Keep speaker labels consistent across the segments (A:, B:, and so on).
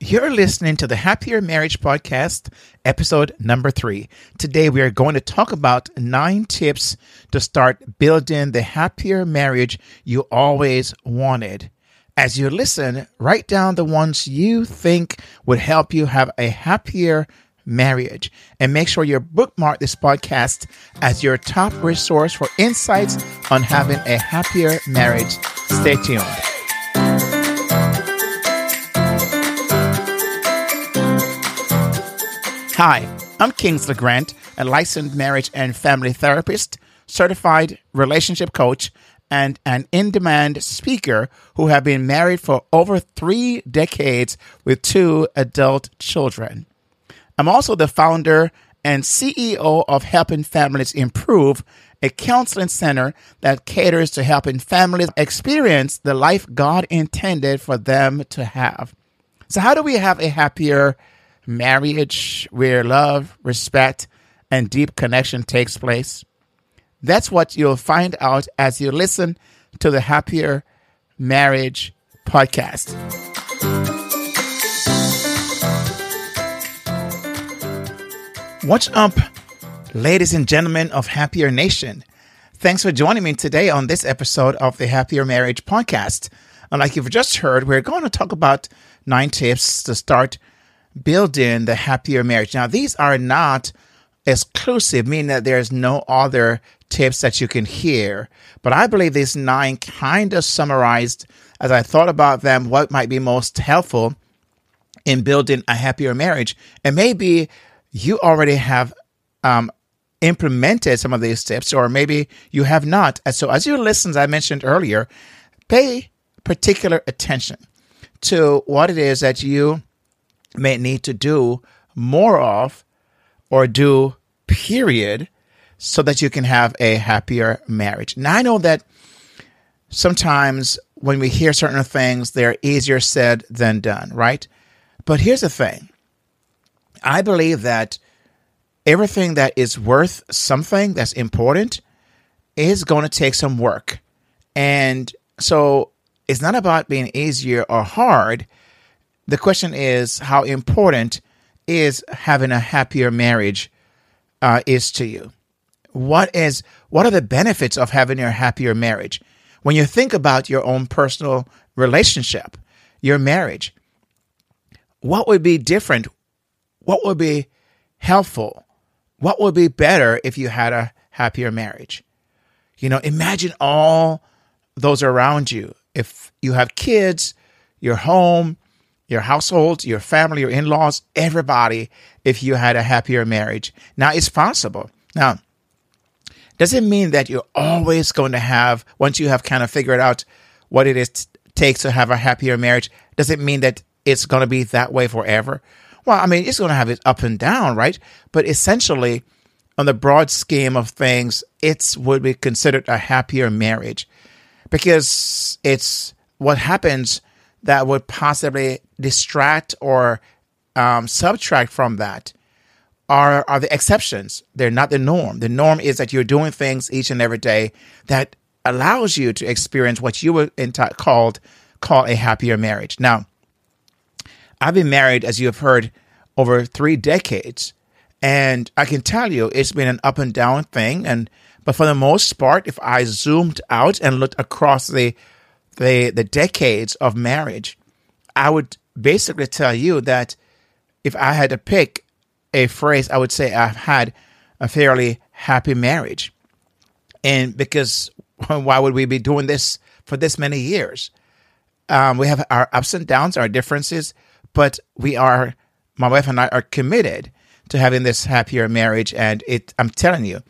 A: You're listening to the Happier Marriage Podcast, episode number three. Today, we are going to talk about nine tips to start building the happier marriage you always wanted. As you listen, write down the ones you think would help you have a happier marriage. And make sure you bookmark this podcast as your top resource for insights on having a happier marriage. Stay tuned. Hi, I'm Kingsley Grant, a licensed marriage and family therapist, certified relationship coach, and an in demand speaker who have been married for over three decades with two adult children. I'm also the founder and CEO of Helping Families Improve, a counseling center that caters to helping families experience the life God intended for them to have. So, how do we have a happier marriage where love, respect, and deep connection takes place? That's what you'll find out as you listen to the Happier Marriage podcast. What's up, ladies and gentlemen of Happier Nation? Thanks for joining me today on this episode of the Happier Marriage podcast. And like you've just heard, we're going to talk about nine tips to start building the happier marriage. Now, these are not exclusive, meaning that there's no other tips that you can hear. But I believe these nine kind of summarized as I thought about them, what might be most helpful in building a happier marriage. And maybe you already have um, implemented some of these tips, or maybe you have not. And so, as you listen, as I mentioned earlier, pay particular attention to what it is that you may need to do more of or do period so that you can have a happier marriage. Now I know that sometimes when we hear certain things, they're easier said than done, right? But here's the thing. I believe that everything that is worth something that's important is going to take some work. And so it's not about being easier or hard the question is how important is having a happier marriage uh, is to you. What is what are the benefits of having a happier marriage? When you think about your own personal relationship, your marriage, what would be different? What would be helpful? What would be better if you had a happier marriage? You know, imagine all those around you. If you have kids, your home, your household, your family, your in laws, everybody, if you had a happier marriage. Now, it's possible. Now, does it mean that you're always going to have, once you have kind of figured out what it is t- takes to have a happier marriage, does it mean that it's going to be that way forever? Well, I mean, it's going to have it up and down, right? But essentially, on the broad scheme of things, it's would be considered a happier marriage because it's what happens that would possibly distract or um, subtract from that are are the exceptions. They're not the norm. The norm is that you're doing things each and every day that allows you to experience what you would enti- called call a happier marriage. Now, I've been married, as you have heard, over three decades, and I can tell you it's been an up and down thing. And but for the most part, if I zoomed out and looked across the the the decades of marriage, I would basically tell you that if I had to pick a phrase, I would say I've had a fairly happy marriage. And because why would we be doing this for this many years? Um, we have our ups and downs, our differences, but we are, my wife and I are committed to having this happier marriage. And it, I'm telling you,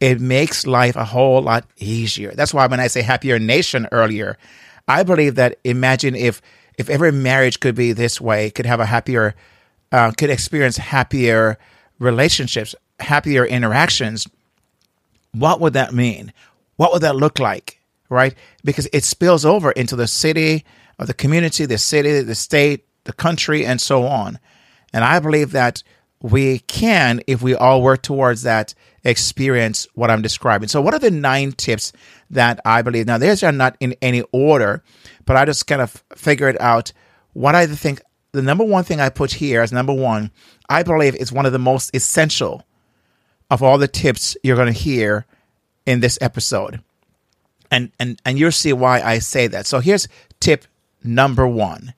A: it makes life a whole lot easier. That's why when I say happier nation earlier, I believe that imagine if if every marriage could be this way, could have a happier, uh, could experience happier relationships, happier interactions. What would that mean? What would that look like? Right? Because it spills over into the city, or the community, the city, the state, the country, and so on. And I believe that we can, if we all work towards that, experience what I'm describing. So, what are the nine tips that I believe? Now, these are not in any order, but I just kind of figured out what I think the number one thing I put here as number one, I believe is one of the most essential of all the tips you're going to hear in this episode. And, and, and you'll see why I say that. So here's tip number one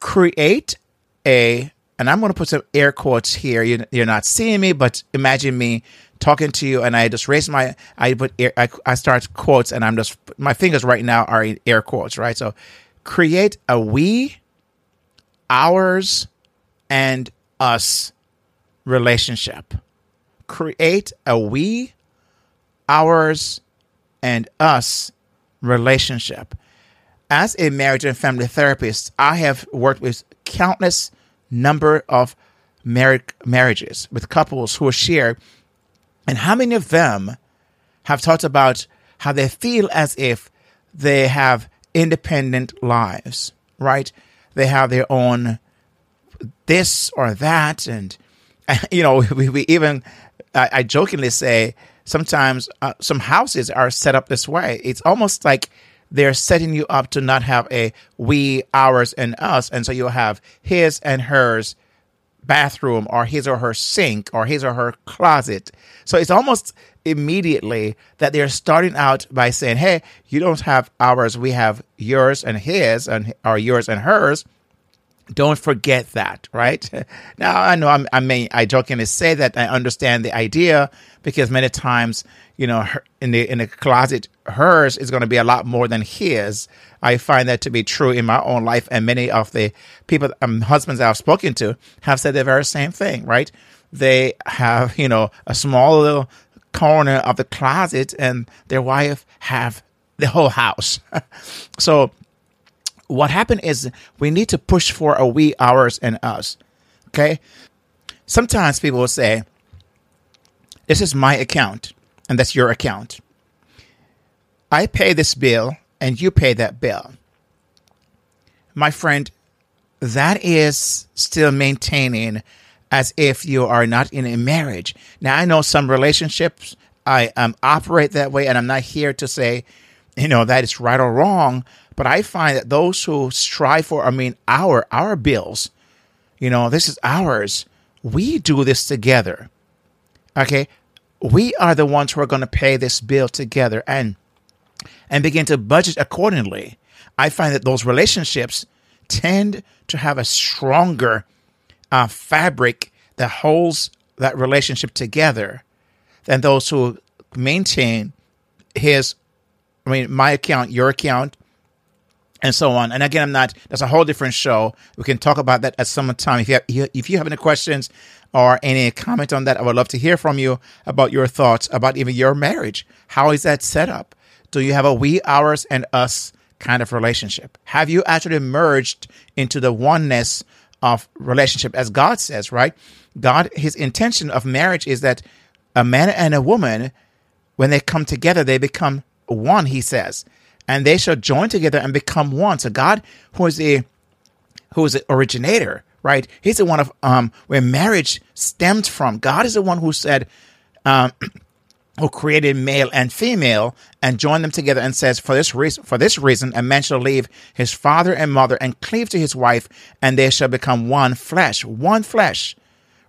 A: create a, and I'm going to put some air quotes here. You, you're not seeing me, but imagine me talking to you and I just raise my, I put, air, I, I start quotes and I'm just, my fingers right now are in air quotes, right? So create a we, ours, and us relationship. Create a we, ours, and us relationship. As a marriage and family therapist, I have worked with countless number of mar- marriages with couples who share, and how many of them have talked about how they feel as if they have independent lives, right? They have their own this or that, and you know, we, we even I, I jokingly say sometimes uh, some houses are set up this way. It's almost like they're setting you up to not have a we, ours, and us. And so you'll have his and hers bathroom or his or her sink or his or her closet. So it's almost immediately that they're starting out by saying, hey, you don't have ours, we have yours and his, and or yours and hers. Don't forget that, right? Now I know I'm, i mean I jokingly say that I understand the idea because many times you know in the in the closet hers is going to be a lot more than his. I find that to be true in my own life, and many of the people um, husbands I've spoken to have said the very same thing, right? They have you know a small little corner of the closet, and their wife have the whole house. so what happened is we need to push for a we, ours, and us. Okay. Sometimes people will say, This is my account, and that's your account. I pay this bill, and you pay that bill. My friend, that is still maintaining as if you are not in a marriage. Now, I know some relationships I um, operate that way, and I'm not here to say, you know, that is right or wrong. But I find that those who strive for, I mean, our our bills, you know, this is ours. We do this together. Okay, we are the ones who are going to pay this bill together and and begin to budget accordingly. I find that those relationships tend to have a stronger uh, fabric that holds that relationship together than those who maintain his, I mean, my account, your account, and so on. And again, I'm not. That's a whole different show. We can talk about that at some time. If you have, if you have any questions or any comment on that, I would love to hear from you about your thoughts about even your marriage. How is that set up? Do you have a we, ours, and us kind of relationship? Have you actually merged into the oneness of relationship, as God says? Right? God, His intention of marriage is that a man and a woman, when they come together, they become one. He says and they shall join together and become one. So God, who is the who is the originator, right? He's the one of um where marriage stemmed from. God is the one who said, um, who created male and female and joined them together and says, for this reason, for this reason, a man shall leave his father and mother and cleave to his wife, and they shall become one flesh, one flesh.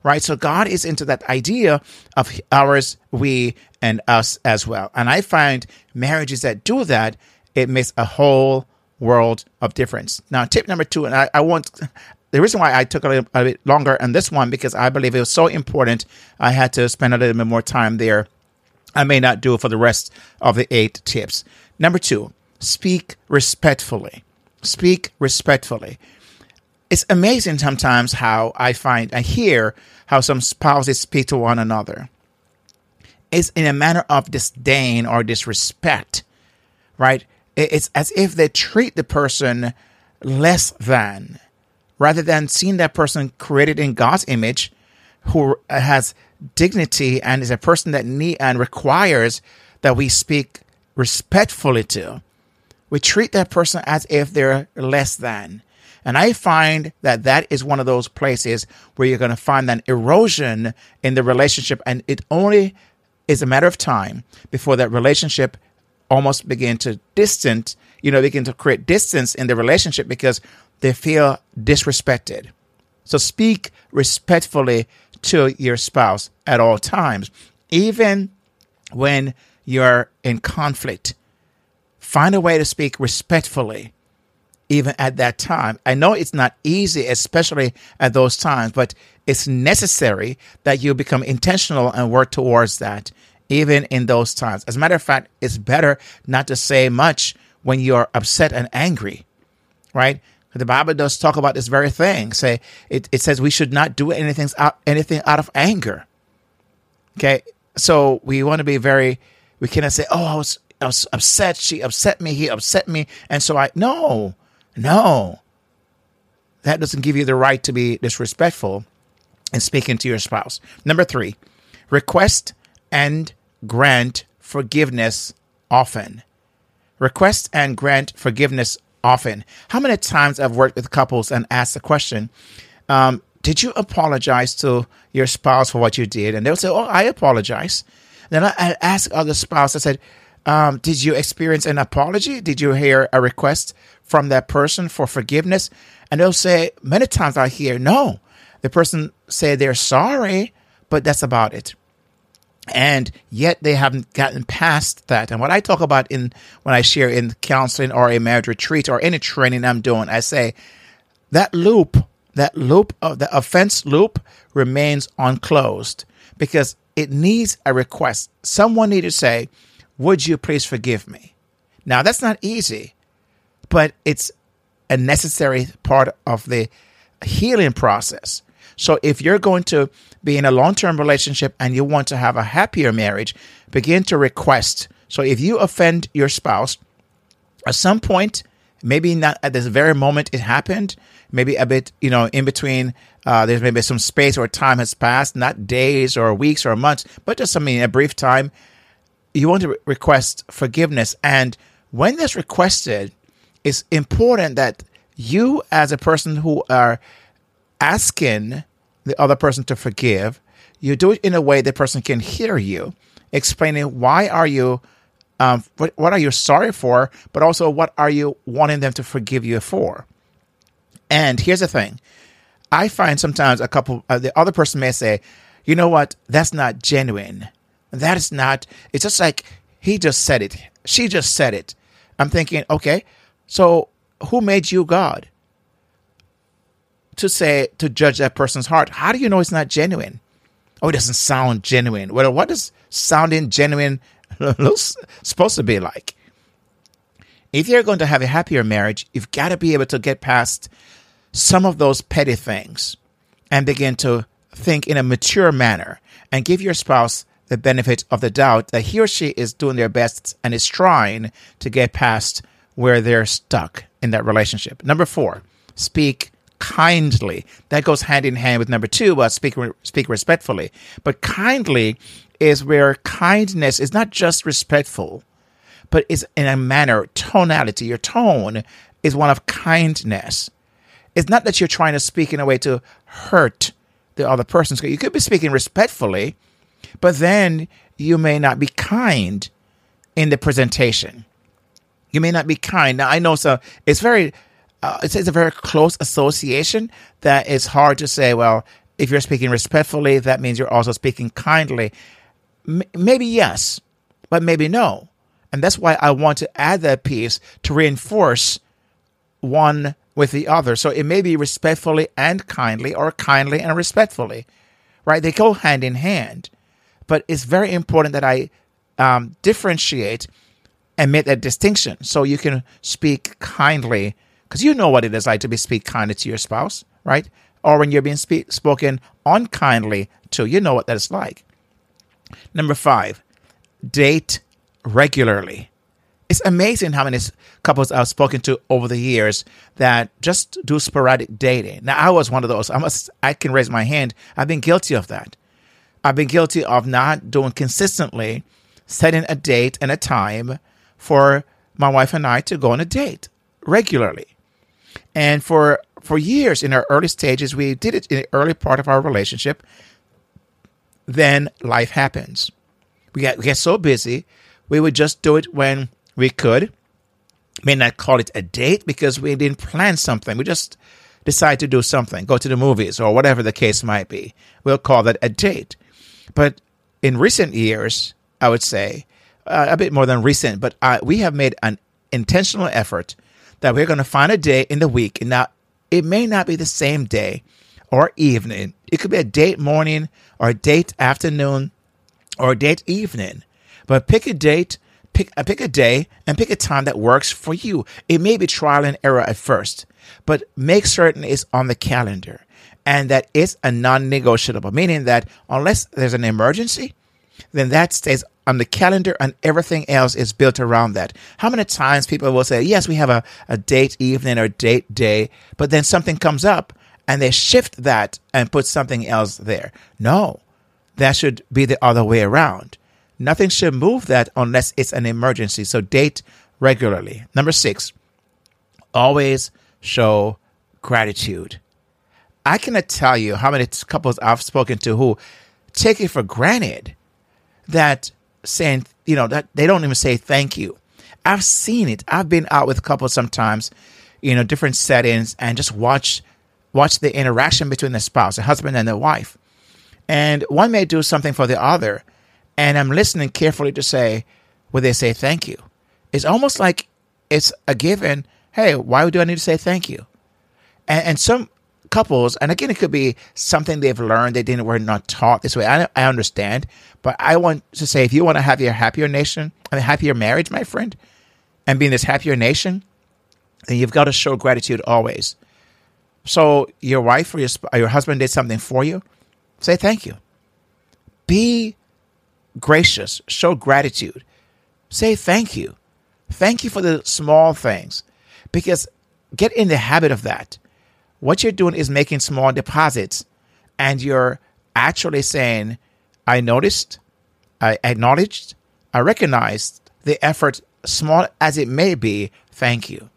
A: Right. So God is into that idea of ours, we, and us as well. And I find marriages that do that it makes a whole world of difference. Now, tip number two, and I, I want the reason why I took a, little, a bit longer on this one because I believe it was so important. I had to spend a little bit more time there. I may not do it for the rest of the eight tips. Number two, speak respectfully. Speak respectfully. It's amazing sometimes how I find, I hear how some spouses speak to one another. It's in a manner of disdain or disrespect, right? It's as if they treat the person less than, rather than seeing that person created in God's image, who has dignity and is a person that need and requires that we speak respectfully to. We treat that person as if they're less than. And I find that that is one of those places where you're going to find that erosion in the relationship. And it only is a matter of time before that relationship almost begin to distant, you know, begin to create distance in the relationship because they feel disrespected. So speak respectfully to your spouse at all times, even when you're in conflict. Find a way to speak respectfully, even at that time. I know it's not easy, especially at those times, but it's necessary that you become intentional and work towards that, even in those times. As a matter of fact, it's better not to say much when you're upset and angry, right? The Bible does talk about this very thing. Say it, it says we should not do anything out anything out of anger. Okay, so we want to be very. We cannot say, "Oh, I was, I was upset. She upset me. He upset me," and so I no, no. That doesn't give you the right to be disrespectful in speaking to your spouse. Number three, request and grant forgiveness often. Request and grant forgiveness often. How many times I've worked with couples and asked the question, um, did you apologize to your spouse for what you did? And they'll say, oh, I apologize. Then I, ask other spouse, I said, um, did you experience an apology? Did you hear a request from that person for forgiveness? And they'll say, many times I hear, no. The person say they're sorry, but that's about it and yet they haven't gotten past that. And what I talk about in when I share in counseling or a marriage retreat or any training I'm doing, I say that loop, that loop of the offense loop remains unclosed because it needs a request. Someone need to say, "Would you please forgive me?" Now that's not easy, but it's a necessary part of the healing process. So if you're going to be in a long term relationship and you want to have a happier marriage, begin to request. So if you offend your spouse, at some point, maybe not at this very moment it happened, maybe a bit, you know, in between, uh, there's maybe some space or time has passed, not days or weeks or months, but just I mean a brief time. You want to re- request forgiveness. And when that's requested, it's important that you, as a person who are asking the other person to forgive. You do it in a way the person can hear you, explaining why are you, um, what, what are you sorry for, but also what are you wanting them to forgive you for. And here's the thing, I find sometimes a couple, uh, the other person may say, you know what, that's not genuine. That is not. It's just like he just said it. She just said it. I'm thinking, okay, so who made you God? To say to judge that person's heart. How do you know it's not genuine? Oh, it doesn't sound genuine. Well, what does sounding genuine supposed to be like? If you're going to have a happier marriage, you've got to be able to get past some of those petty things and begin to think in a mature manner and give your spouse the benefit of the doubt that he or she is doing their best and is trying to get past where they're stuck in that relationship. Number four, speak kindly. That goes hand in hand with number two, but speak, speak respectfully. But kindly is where kindness is not just respectful, but is in a manner, tonality. Your tone is one of kindness. It's not that you're trying to speak in a way to hurt the other person. You could be speaking respectfully, but then you may not be kind in the presentation. You may not be kind. Now I know so it's very uh, it's, it's a very close association that it's hard to say, well, if you're speaking respectfully, that means you're also speaking kindly. M- maybe yes, but maybe no. And that's why I want to add that piece to reinforce one with the other. So it may be respectfully and kindly, or kindly and respectfully, right? They go hand in hand. But it's very important that I um, differentiate and make that distinction so you can speak kindly because you know what it is like to be speak kindly to your spouse, right? Or when you're being speak, spoken unkindly to, you know what that is like. Number five, date regularly. It's amazing how many couples I've spoken to over the years that just do sporadic dating. Now, I was one of those. I must, I can raise my hand. I've been guilty of that. I've been guilty of not doing consistently setting a date and a time for my wife and I to go on a date regularly. And for for years in our early stages, we did it in the early part of our relationship. Then life happens. We get we get so busy, we would just do it when we could. May not call it a date because we didn't plan something. We just decide to do something, go to the movies or whatever the case might be. We'll call that a date. But in recent years, I would say, uh, a bit more than recent, but uh, we have made an intentional effort that we're going to find a day in the week. And now it may not be the same day or evening. It could be a date morning or a date afternoon or a date evening. But pick a date, pick, uh, pick a day, and pick a time that works for you. It may be trial and error at first, but make certain it's on the calendar and that it's a non negotiable, meaning that unless there's an emergency, then that stays on the calendar and everything else is built around that. How many times people will say, yes, we have a, a date evening or date day, but then something comes up and they shift that and put something else there. No, that should be the other way around. Nothing should move that unless it's an emergency. So date regularly. Number six, always show gratitude. I cannot tell you how many couples I've spoken to who take it for granted that saying, you know, that they don't even say thank you. I've seen it. I've been out with couples sometimes, you know, different settings and just watch watch the interaction between the spouse, the husband and the wife. And one may do something for the other, and I'm listening carefully to say, will they say thank you? It's almost like it's a given. Hey, why do I need to say thank you? And, and some couples, and again, it could be something they've learned they didn't were not taught this way. I, I understand, but I want to say, if you want to have your happier nation, I mean, happier marriage, my friend, and be in this happier nation, then you've got to show gratitude always. So your wife or your your husband did something for you, say thank you. Be gracious, show gratitude. Say thank you. Thank you for the small things because get in the habit of that what you're doing is making small deposits and you're actually saying, I noticed, I acknowledged, I recognized the effort, small as it may be. Thank you.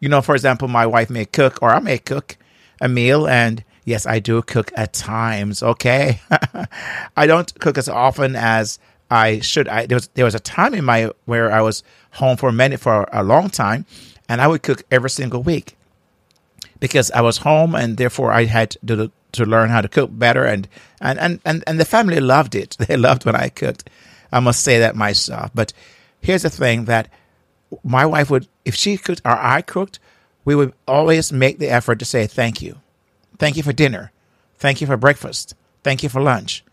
A: You know, for example, my wife may cook or I may cook a meal and yes, I do cook at times. Okay. I don't cook as often as I should. I, there was, there was a time in my, where I was home for a minute for a long time and I would cook every single week because I was home and therefore I had to to learn how to cook better and and and and, and the family loved it. They loved when I cooked. I must say that myself. But here's the thing that my wife would if she cooked or I cooked, we would always make the effort to say thank you. Thank you for dinner. Thank you for breakfast. Thank you for lunch.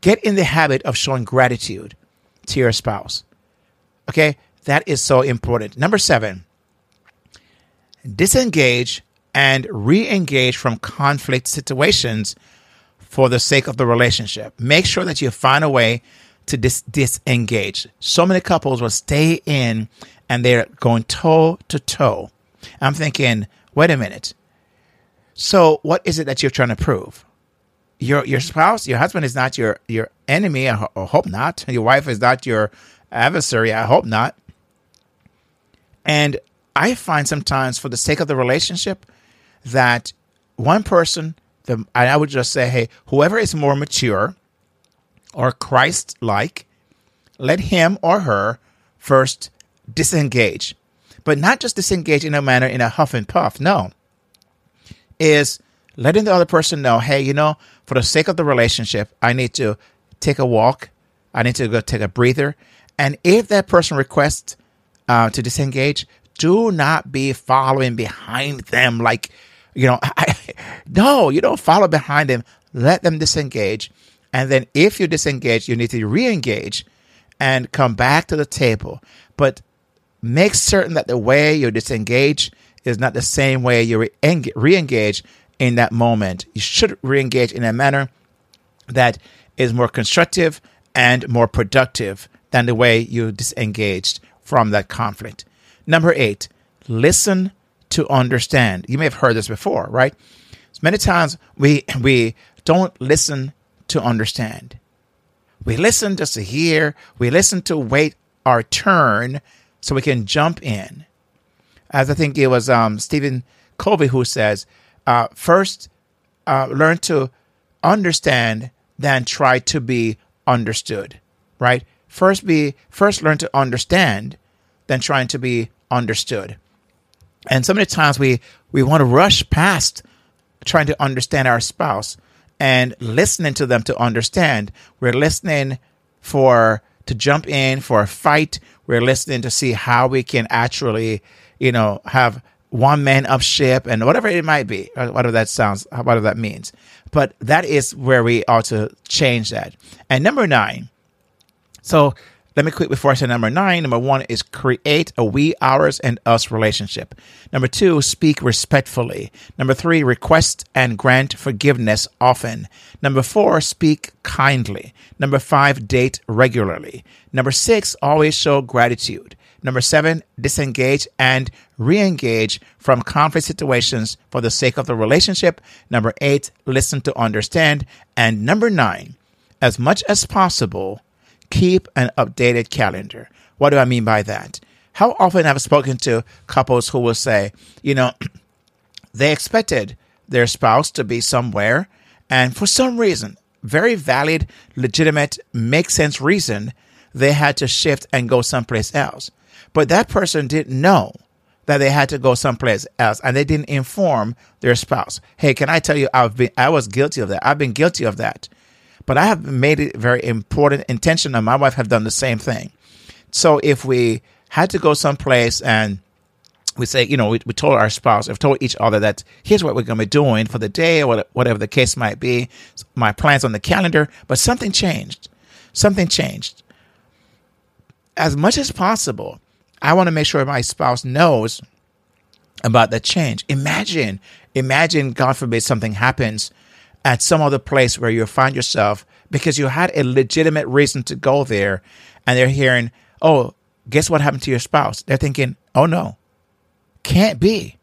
A: Get in the habit of showing gratitude to your spouse. Okay? That is so important. Number 7 disengage and re engage from conflict situations for the sake of the relationship. Make sure that you find a way to dis- disengage. So many couples will stay in and they're going toe to toe. I'm thinking, wait a minute. So, what is it that you're trying to prove? Your your spouse, your husband is not your your enemy. I, ho- I hope not. Your wife is not your adversary. I hope not. And I find sometimes for the sake of the relationship that one person, the, I would just say, hey, whoever is more mature or Christ like, let him or her first disengage. But not just disengage in a manner in a huff and puff. No. Is letting the other person know, hey, you know, for the sake of the relationship, I need to take a walk. I need to go take a breather. And if that person requests uh, to disengage, do not be following behind them like, you know, I, no, you don't follow behind them. Let them disengage. And then if you disengage, you need to re engage and come back to the table. But make certain that the way you disengage is not the same way you re engage in that moment. You should re engage in a manner that is more constructive and more productive than the way you disengaged from that conflict. Number eight, listen to understand. You may have heard this before, right? Many times we we don't listen to understand. We listen just to hear. We listen to wait our turn so we can jump in. As I think it was um, Stephen Covey who says, uh, first uh, learn to understand, then try to be understood. Right? First be first learn to understand, then trying to be understood. And so many times we, we want to rush past trying to understand our spouse and listening to them to understand. We're listening for to jump in for a fight. We're listening to see how we can actually, you know, have one man up ship and whatever it might be, uh, whatever that sounds, whatever that means. But that is where we ought to change that. And number nine, so let me quick before I say number nine. Number one is create a we, ours, and us relationship. Number two, speak respectfully. Number three, request and grant forgiveness often. Number four, speak kindly. Number five, date regularly. Number six, always show gratitude. Number seven, disengage and re engage from conflict situations for the sake of the relationship. Number eight, listen to understand. And number nine, as much as possible, keep an updated calendar. What do I mean by that? How often have I spoken to couples who will say, you know, they expected their spouse to be somewhere, and for some reason, very valid, legitimate, make sense reason, they had to shift and go someplace else. But that person didn't know that they had to go someplace else and they didn't inform their spouse. Hey, can I tell you I've been I was guilty of that. I've been guilty of that. But I have made it very important, intentional. My wife have done the same thing. So if we had to go someplace and we say, you know, we, we told our spouse, we've told each other that here's what we're going to be doing for the day or whatever the case might be, my plans on the calendar, but something changed. Something changed. As much as possible, I want to make sure my spouse knows about the change. Imagine, imagine, God forbid, something happens at some other place where you find yourself because you had a legitimate reason to go there and they're hearing, oh, guess what happened to your spouse? They're thinking, oh no, can't be.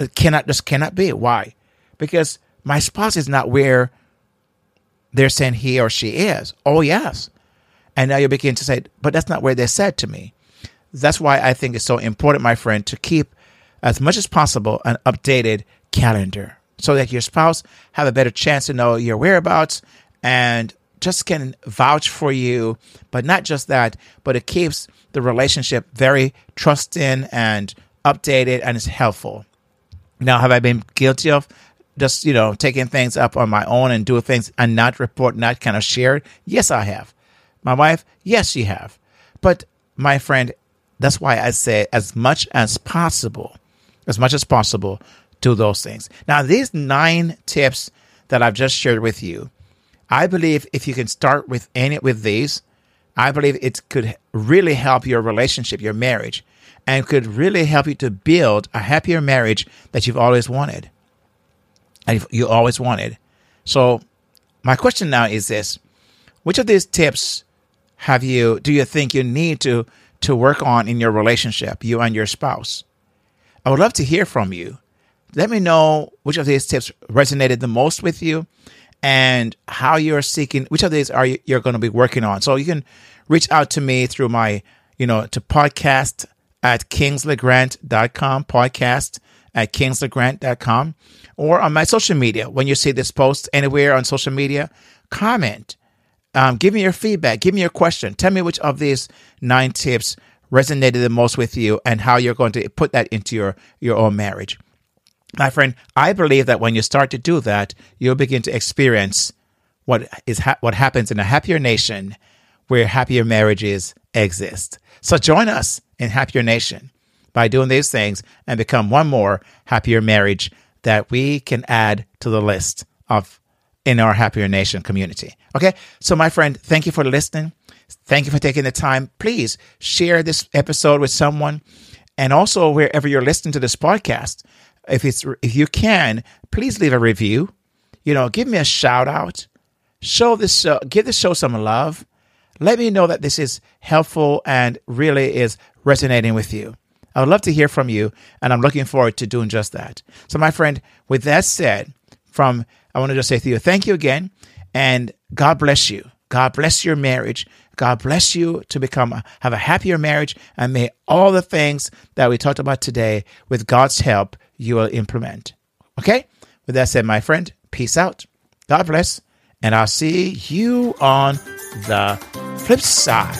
A: It cannot, just cannot be. Why? Because my spouse is not where they're saying he or she is. Oh, yes. And now you begin to say, but that's not where they said to me. That's why I think it's so important, my friend, to keep as much as possible an updated calendar so that your spouse have a better chance to know your whereabouts and just can vouch for you. But not just that, but it keeps the relationship very trusting and updated and it's helpful. Now, have I been guilty of just, you know, taking things up on my own and doing things and not report, not kind of shared? Yes, I have. My wife, yes, she have. But my friend, that's why I say as much as possible, as much as possible, do those things. Now, these nine tips that I've just shared with you, I believe if you can start with any with these, I believe it could really help your relationship, your marriage, and could really help you to build a happier marriage that you've always wanted. And you always wanted. So, my question now is this: Which of these tips have you do you think you need to to work on in your relationship, you and your spouse? I would love to hear from you. Let me know which of these tips resonated the most with you and how you're seeking, which of these are you, you're going to be working on. So you can reach out to me through my, you know, to podcast at kingsleygrant.com, podcast at kingsleygrant.com, or on my social media. When you see this post anywhere on social media, comment. Um, give me your feedback. Give me your question. Tell me which of these nine tips resonated the most with you and how you're going to put that into your, your own marriage. My friend, I believe that when you start to do that, you'll begin to experience what is ha- what happens in a happier nation where happier marriages exist. So join us in Happier Nation by doing these things and become one more happier marriage that we can add to the list of in our Happier Nation community. Okay. So my friend, thank you for listening. Thank you for taking the time. Please share this episode with someone and also wherever you're listening to this podcast if it's if you can, please leave a review. You know, give me a shout out. Show this show, give the show some love. Let me know that this is helpful and really is resonating with you. I would love to hear from you, and I'm looking forward to doing just that. So, my friend, with that said, from I want to just say to you, thank you again, and God bless you. God bless your marriage. God bless you to become a, have a happier marriage, and may all the things that we talked about today, with God's help, you will implement. Okay? With that said, my friend, peace out. God bless. And I'll see you on the flip side.